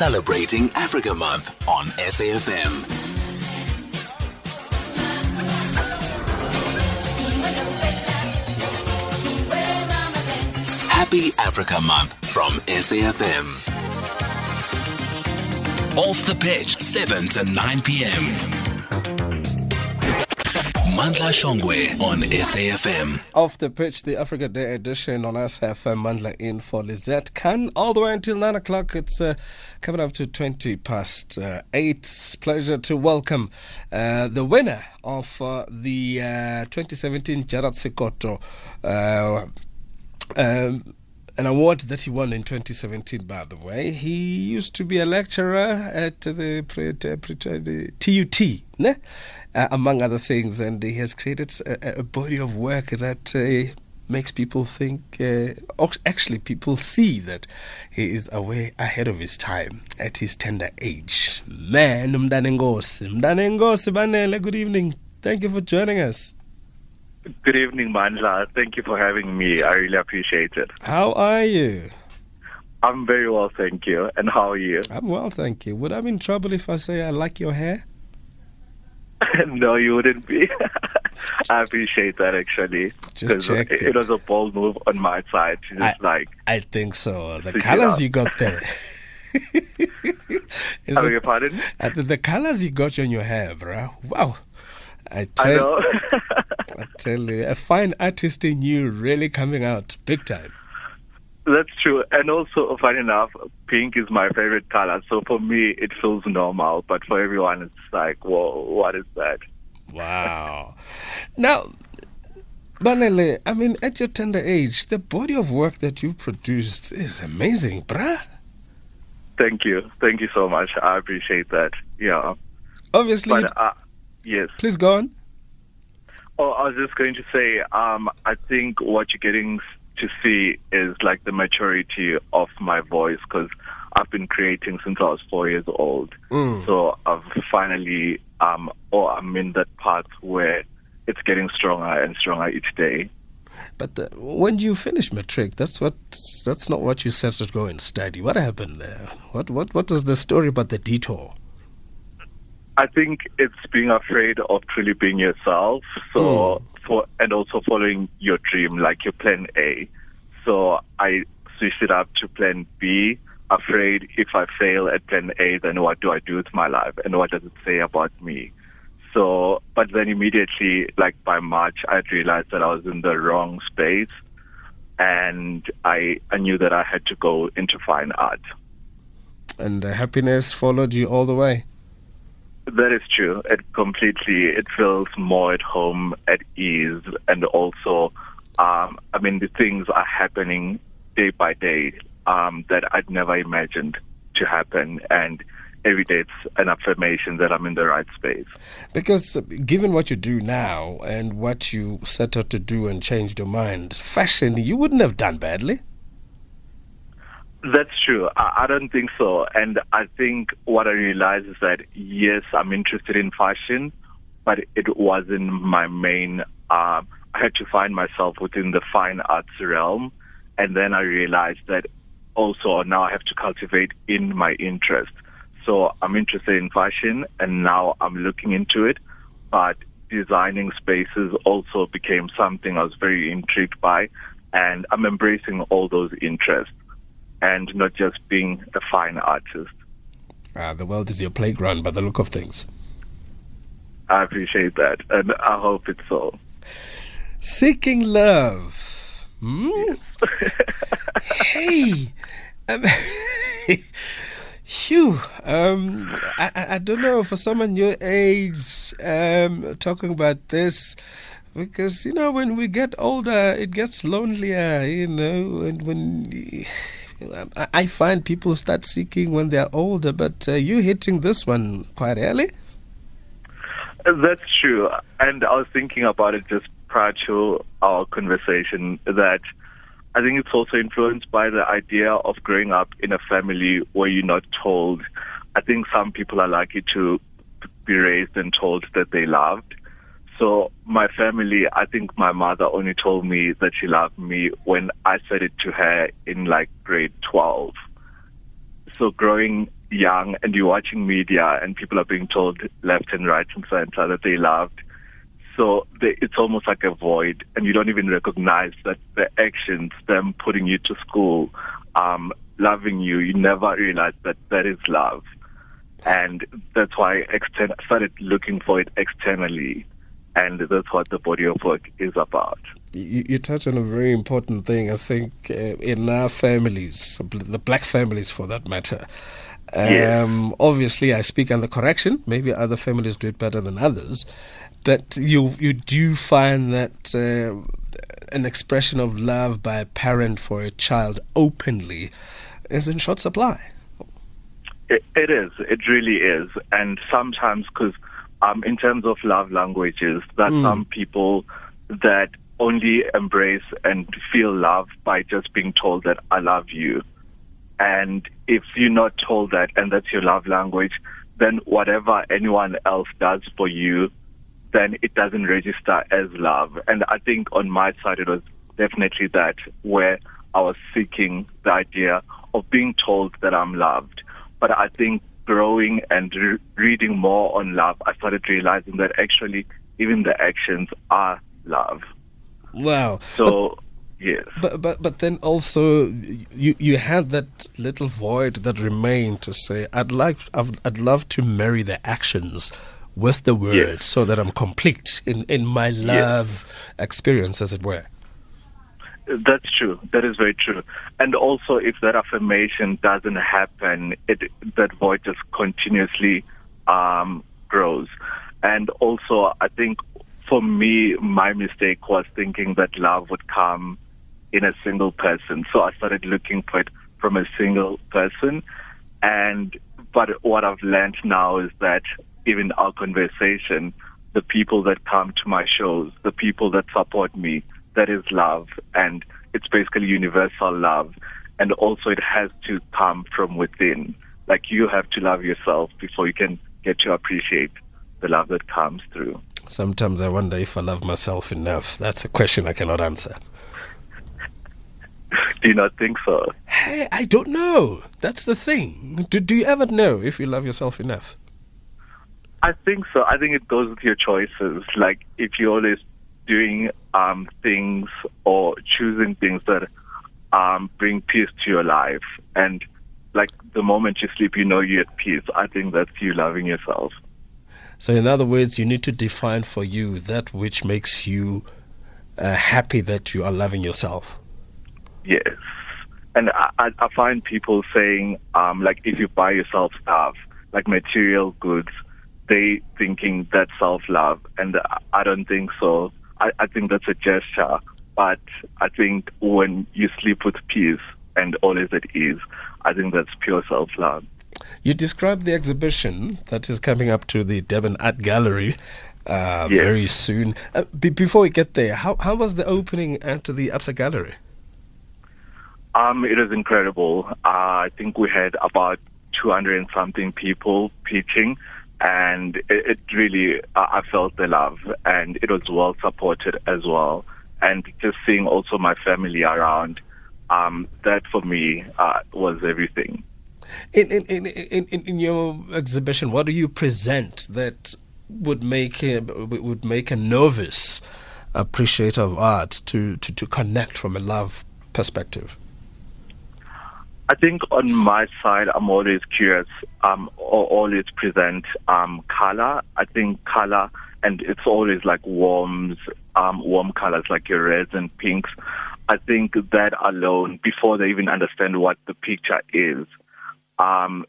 celebrating Africa Month on SAFM. Happy Africa Month from SAFM. Off the pitch, 7 to 9 p.m. Mandla Shongwe on SAFM. Off the pitch, the Africa Day edition on SAFM. Mandla in for Lizette Khan. All the way until 9 o'clock. It's uh, coming up to 20 past uh, 8. Pleasure to welcome uh, the winner of uh, the uh, 2017 Gerard Sekoto. Uh, um, an award that he won in 2017, by the way. He used to be a lecturer at the, the TUT, ne? Uh, among other things, and he has created a, a body of work that uh, makes people think, uh, actually, people see that he is away ahead of his time at his tender age. Man, Mdanengosi, Mdanengosi Banele, good evening. Thank you for joining us. Good evening, Mandla. Thank you for having me. I really appreciate it. How are you? I'm very well, thank you. And how are you? I'm well, thank you. Would I be in trouble if I say I like your hair? no, you wouldn't be. I appreciate that actually. Just check it, it was a bold move on my side. Just I, like I think so. The colors you got there. Is I your pardon? Uh, the, the colors you got on your hair, bro. Wow. I tell, I, I tell you, a fine artist in you really coming out big time. That's true. And also, funny enough, pink is my favorite color. So for me, it feels normal. But for everyone, it's like, whoa, what is that? Wow. now, Banele, I mean, at your tender age, the body of work that you've produced is amazing, bruh. Thank you. Thank you so much. I appreciate that. Yeah. Obviously, but, uh, Yes. Please go on. Oh, I was just going to say, um, I think what you're getting to see is like the maturity of my voice because I've been creating since I was four years old. Mm. So I've finally, um, or I'm in that part where it's getting stronger and stronger each day. But the, when you finish matric, that's what that's not what you set to go and study. What happened there? What what what was the story about the detour? I think it's being afraid of truly being yourself. So mm. for and also following your dream, like your plan A. So I switched it up to plan B. Afraid if I fail at plan A, then what do I do with my life and what does it say about me? So, but then immediately, like by March, I realized that I was in the wrong space and I, I knew that I had to go into fine art. And happiness followed you all the way? That is true. It completely it feels more at home, at ease, and also, um, I mean, the things are happening day by day um, that I'd never imagined to happen, and every day it's an affirmation that I'm in the right space. Because given what you do now and what you set out to do and changed your mind, fashion you wouldn't have done badly. That's true. I, I, don't think so. And I think what I realized is that yes, I'm interested in fashion, but it wasn't my main. Uh, I had to find myself within the fine arts realm, and then I realized that also now I have to cultivate in my interest. So I'm interested in fashion, and now I'm looking into it. But designing spaces also became something I was very intrigued by, and I'm embracing all those interests and not just being a fine artist. Ah, the world is your playground by the look of things. I appreciate that, and I hope it's so. Seeking love. Hmm? hey. Um, Phew. Um, I, I don't know for someone your age, um, talking about this, because you know when we get older, it gets lonelier. You know, and when I find people start seeking when they're older, but uh, you hitting this one quite early. That's true, and I was thinking about it just prior to our conversation that I think it's also influenced by the idea of growing up in a family where you're not told. I think some people are lucky to be raised and told that they loved, so my family, I think my mother only told me that she loved me when I said it to her in like grade 12. So growing young and you're watching media and people are being told left and right and center that they loved. So they, it's almost like a void, and you don't even recognize that the actions, them putting you to school, um, loving you, you never realize that that is love. And that's why I started looking for it externally. And that's what the body of work is about. You, you touch on a very important thing. I think uh, in our families, the black families for that matter, um, Obviously, I speak under correction. Maybe other families do it better than others, but you you do find that uh, an expression of love by a parent for a child openly is in short supply. It, it is. It really is. And sometimes, because um, in terms of love languages, that mm. some people that only embrace and feel love by just being told that I love you. And if you're not told that and that's your love language, then whatever anyone else does for you, then it doesn't register as love. And I think on my side, it was definitely that where I was seeking the idea of being told that I'm loved. But I think growing and re- reading more on love, I started realizing that actually even the actions are love. Wow. So, but, yes. But, but, but then also you, you had that little void that remained to say, I'd like, I'd, I'd love to marry the actions with the words yes. so that I'm complete in, in my love yes. experience, as it were. That's true. That is very true. And also, if that affirmation doesn't happen, it, that void just continuously um, grows. And also, I think for me, my mistake was thinking that love would come in a single person. So I started looking for it from a single person. And but what I've learned now is that even our conversation, the people that come to my shows, the people that support me, that is love. And it's basically universal love. And also it has to come from within. Like you have to love yourself before you can get to appreciate the love that comes through. Sometimes I wonder if I love myself enough. That's a question I cannot answer. do you not think so? Hey, I don't know. That's the thing. Do, do you ever know if you love yourself enough? I think so. I think it goes with your choices. Like if you're always doing um, things or choosing things that um, bring peace to your life, and like the moment you sleep, you know you're at peace. I think that's you loving yourself. So, in other words, you need to define for you that which makes you uh, happy that you are loving yourself. Yes. And I, I find people saying, um, like, if you buy yourself stuff, like material goods, they thinking that's self love, and I don't think so. I, I think that's a gesture, but I think when you sleep with peace and all is at ease, I think that's pure self love. You described the exhibition that is coming up to the Durban Art Gallery uh, yes. very soon. Uh, b- before we get there, how, how was the opening at the Absa Gallery? Um, it was incredible. Uh, I think we had about 200 and something people pitching and it, it really uh, I felt the love, and it was well supported as well. And just seeing also my family around, um, that for me uh, was everything. In, in, in, in, in your exhibition, what do you present that would make a, would make a novice appreciator of art to, to, to connect from a love perspective? I think on my side, I'm always curious, um, always present um, color. I think color, and it's always like warms, um, warm colors like your reds and pinks. I think that alone, before they even understand what the picture is, um,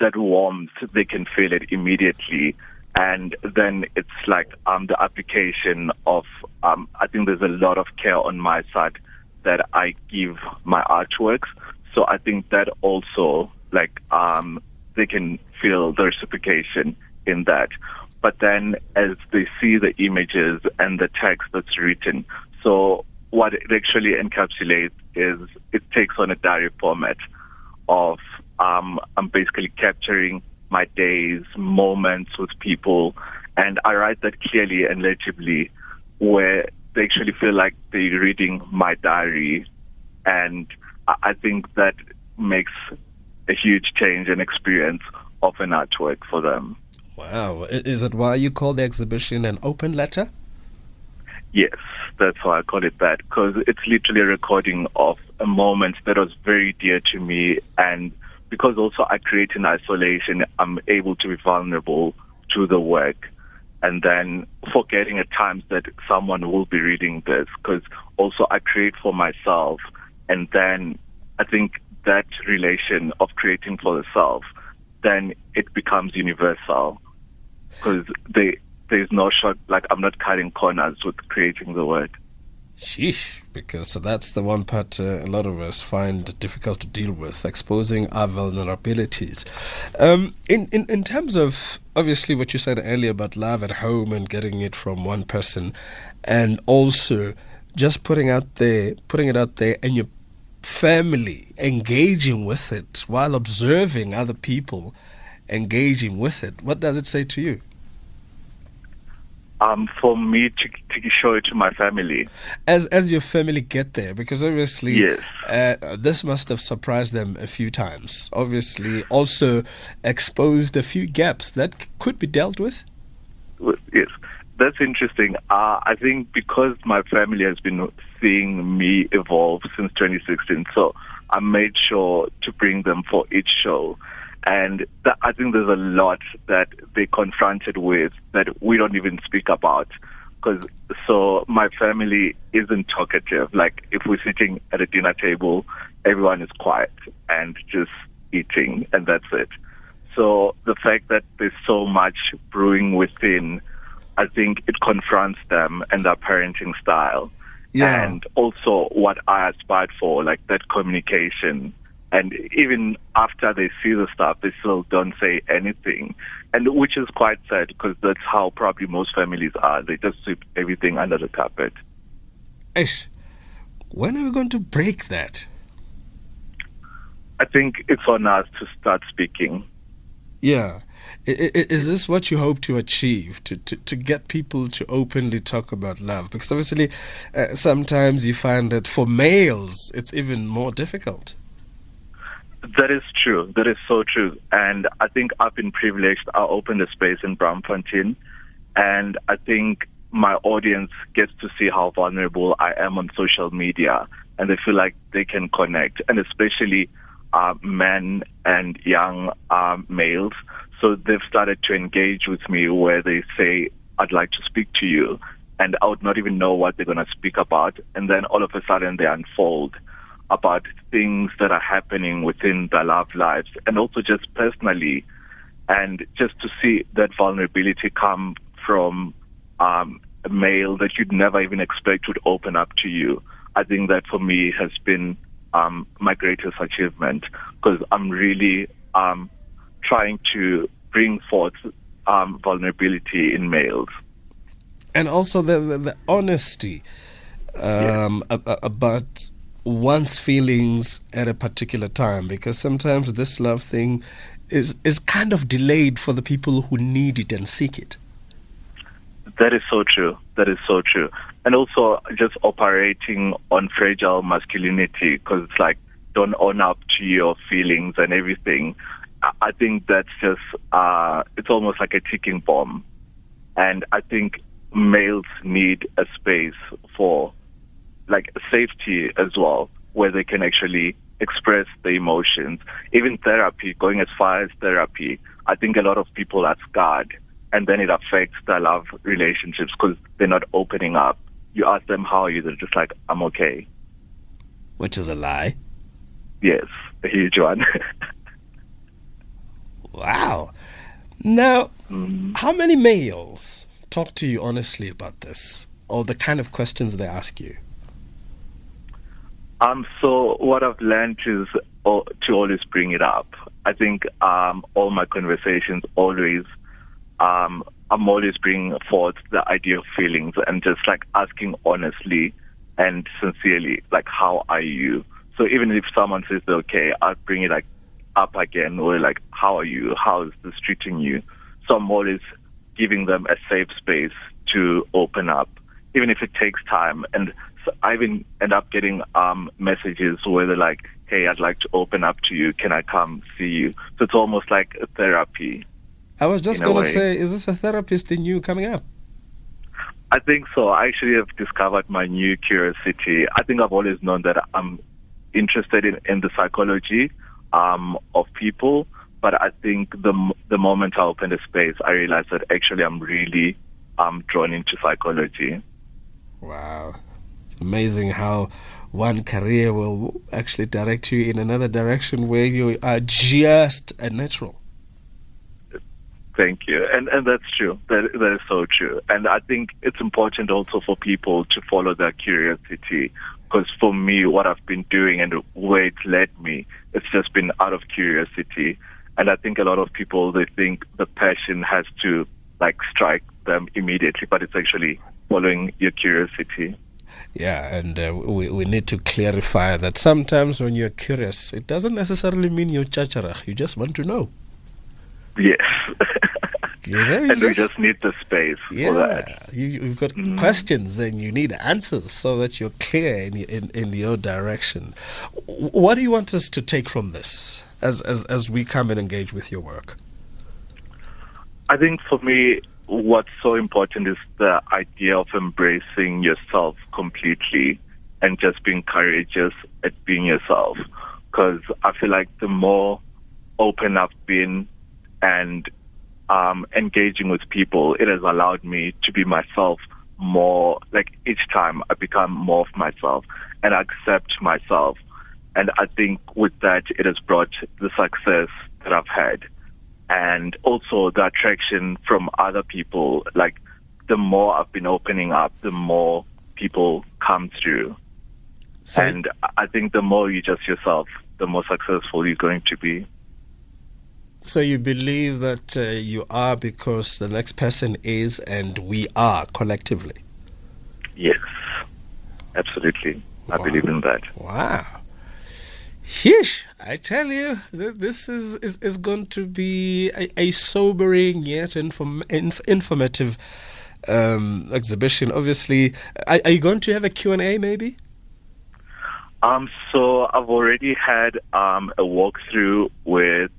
that warmth, they can feel it immediately. And then it's like um, the application of, um, I think there's a lot of care on my side that I give my artworks. So I think that also, like, um, they can feel the reciprocation in that. But then as they see the images and the text that's written, so what it actually encapsulates is it takes on a diary format of um, I'm basically capturing my days, moments with people, and I write that clearly and legibly, where they actually feel like they're reading my diary, and I think that makes a huge change and experience of an artwork for them. Wow. Is it why you call the exhibition an open letter? Yes, that's why I call it that, because it's literally a recording of a moment that was very dear to me. And because also I create in isolation, I'm able to be vulnerable to the work. And then forgetting at times that someone will be reading this, because also I create for myself. And then I think that relation of creating for the self, then it becomes universal because there's no short, like I'm not cutting corners with creating the work. Sheesh, because that's the one part uh, a lot of us find difficult to deal with, exposing our vulnerabilities. Um, in, in, in terms of obviously what you said earlier about love at home and getting it from one person, and also just putting out there, putting it out there, and your family engaging with it while observing other people engaging with it. What does it say to you? Um, for me to, to show it to my family. As as your family get there, because obviously, yes. Uh, this must have surprised them a few times. Obviously, also exposed a few gaps that could be dealt with. Yes, that's interesting. Uh, I think because my family has been seeing me evolve since 2016, so I made sure to bring them for each show. And that, I think there's a lot that they confronted with that we don't even speak about. Because so my family isn't talkative. Like if we're sitting at a dinner table, everyone is quiet and just eating, and that's it. So the fact that there's so much brewing within, I think it confronts them and their parenting style. Yeah. And also what I aspired for, like that communication and even after they see the stuff, they still don't say anything. And which is quite sad because that's how probably most families are. They just sweep everything under the carpet. Ish, when are we going to break that? I think it's on us to start speaking. Yeah. Is this what you hope to achieve? To, to, to get people to openly talk about love? Because obviously, uh, sometimes you find that for males, it's even more difficult. That is true. That is so true. And I think I've been privileged. I opened a space in Braamfontein, and I think my audience gets to see how vulnerable I am on social media, and they feel like they can connect, and especially uh, men and young uh, males. So they've started to engage with me where they say, I'd like to speak to you. And I would not even know what they're going to speak about. And then all of a sudden they unfold about things that are happening within their love lives and also just personally. And just to see that vulnerability come from um, a male that you'd never even expect would open up to you, I think that for me has been um, my greatest achievement because I'm really um, trying to bring forth um, vulnerability in males. And also the, the, the honesty um, yeah. about one's feelings at a particular time because sometimes this love thing is is kind of delayed for the people who need it and seek it. That is so true. That is so true. And also just operating on fragile masculinity because it's like don't own up to your feelings and everything. I think that's just uh, it's almost like a ticking bomb, and I think males need a space for like safety as well, where they can actually express the emotions. Even therapy, going as far as therapy, I think a lot of people are scarred, and then it affects their love relationships because they're not opening up. You ask them how are you, they're just like, I'm okay. Which is a lie. Yes, a huge one. wow. Now, mm. how many males talk to you honestly about this, or the kind of questions they ask you? Um, so what I've learned is to always bring it up. I think um, all my conversations always, um, I'm always bringing forth the idea of feelings and just like asking honestly and sincerely, like, how are you? So even if someone says they're okay, I'll bring it like up again or like, how are you? How is this treating you? So I'm always giving them a safe space to open up, even if it takes time. And so I even end up getting um, messages where they're like, "Hey, I'd like to open up to you. Can I come see you?" So it's almost like a therapy. I was just going to say, is this a therapist in you coming up? I think so. I actually have discovered my new curiosity. I think I've always known that I'm interested in, in the psychology um, of people, but I think the the moment I opened the space, I realized that actually I'm really um, drawn into psychology. Wow, it's amazing how one career will actually direct you in another direction where you are just a natural. Thank you. And and that's true. That that is so true. And I think it's important also for people to follow their curiosity. Because for me, what I've been doing and where it's led me, it's just been out of curiosity. And I think a lot of people they think the passion has to like strike them immediately, but it's actually following your curiosity. Yeah, and uh, we, we need to clarify that sometimes when you're curious, it doesn't necessarily mean you're chacharach. You just want to know. Yes. You know, and just, we just need the space yeah, for that. You, you've got mm. questions and you need answers so that you're clear in, in, in your direction. What do you want us to take from this as, as, as we come and engage with your work? I think for me, what's so important is the idea of embracing yourself completely and just being courageous at being yourself. Because I feel like the more open I've been and um, engaging with people, it has allowed me to be myself more. Like each time I become more of myself and accept myself. And I think with that, it has brought the success that I've had and also the attraction from other people. Like the more I've been opening up, the more people come through. So, and I think the more you just yourself, the more successful you're going to be. So you believe that uh, you are because the next person is, and we are collectively. Yes, absolutely. Wow. I believe in that. Wow. Sheesh, I tell you, this is, is, is going to be a, a sobering yet inform, inf, informative um, exhibition. Obviously, are, are, you going to have a Q&A maybe? Um, so I've already had um, a walkthrough with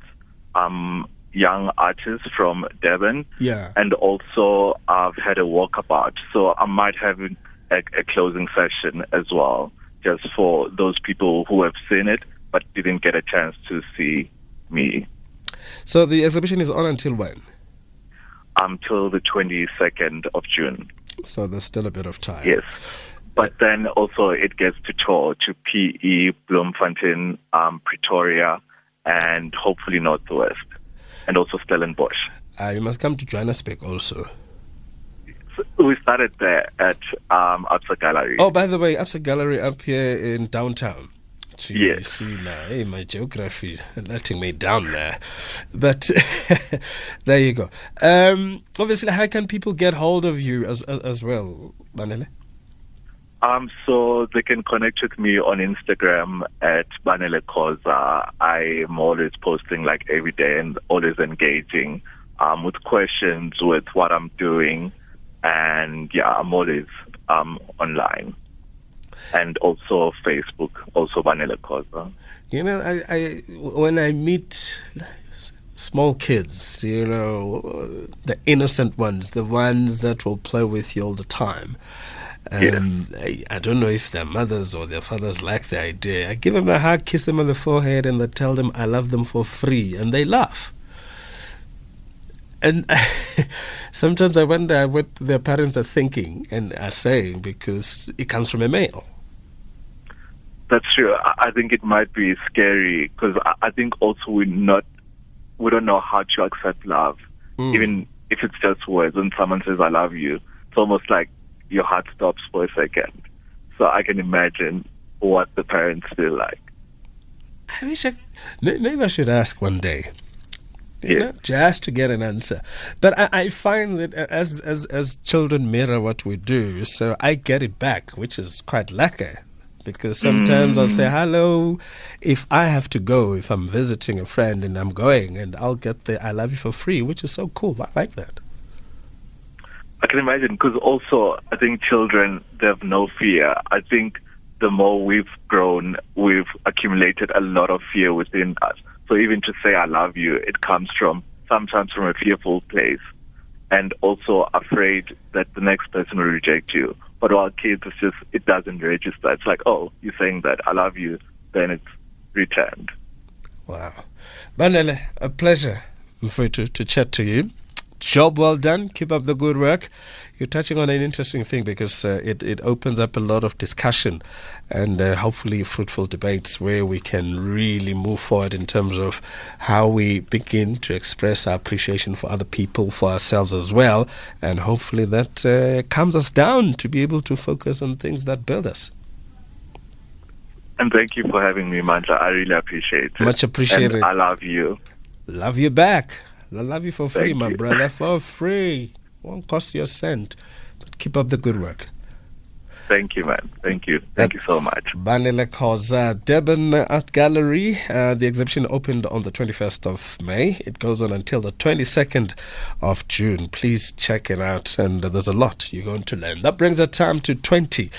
um, young artists from Durban. Yeah. And also I've had a walkabout. So I might have a, a closing session as well, just for those people who have seen it but didn't get a chance to see me. So the exhibition is on until when? Until the 22nd of June. So there's still a bit of time. Yes. But then also it gets to tour to PE, Bloemfontein, um, Pretoria, and hopefully Northwest, and also Stellenbosch. Uh, you must come to Johannesburg also. So we started there at um, Absa Gallery. Oh, by the way, Absa Gallery up here in downtown. Gee, yes. see now, hey, my geography letting me down there. But there you go. Um, obviously, how can people get hold of you as as, as well, Banele? Um, so they can connect with me on Instagram at Banele Khoza. I am always posting like every day and always engaging um, with questions with what I'm doing. And yeah, I'm always um, online. And also Facebook, also Banele Khoza. You know, I, I when I meet small kids, you know, the innocent ones, the ones that will play with you all the time. Um, I, I, don't know if their mothers or their fathers like the idea. I give them a hug, kiss them on the forehead, and I tell them I love them for free, and they laugh. And sometimes I wonder what their parents are thinking and are saying because it comes from a male. That's true. I think it might be scary because I think also we're not, we don't know how to accept love, mm. even if it's just words. When someone says "I love you," it's almost like your heart stops for a second. So I can imagine what the parents feel like. I wish I, maybe I should ask one day. Yeah. Know, just to get an answer. But I, I, find that as as as children mirror what we do, so I get it back, which is quite lucky. Because sometimes mm. I'll say hello if I have to go, if I'm visiting a friend and I'm going, and I'll get the I love you for free, which is so cool. I like that. I can imagine because also I think children they have no fear. I think the more we've grown, we've accumulated a lot of fear within us. So even to say I love you, it comes from sometimes from a fearful place and also afraid that the next person will reject you. But while kids, it's just, it doesn't register. It's like, oh, you're saying that I love you, then it's returned. Wow. Banele, a pleasure for to, to chat to you. Job well done. Keep up the good work. You're touching on an interesting thing because uh, it, it opens up a lot of discussion and uh, hopefully fruitful debates where we can really move forward in terms of how we begin to express our appreciation for other people, for ourselves as well. And hopefully that uh, calms us down to be able to focus on things that build us. And thank you for having me, Mandla. I really appreciate it. Much appreciated. And I love you. Love you back. I love you for free, Thank my brother. For free. Won't cost you a cent. But keep up the good work. Thank you, man. Thank you. Thank you so much. Banele Khoza, Durban Art Gallery. Uh, the exhibition opened on the 21st of May. It goes on until the 22nd of June. Please check it out, and uh, there's a lot you're going to learn. That brings our time to 20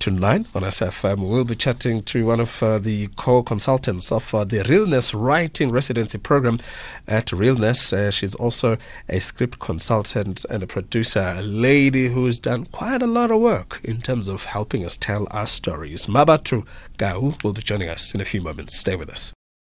to 9 on SFM. We'll be chatting to one of uh, the core consultants of uh, the Realness Writing Residency Program at Realness. Uh, she's also a script consultant and a producer, a lady who's done quite a lot of work in terms of helping us tell our stories. Mabatu Gau will be joining us in a few moments. Stay with us.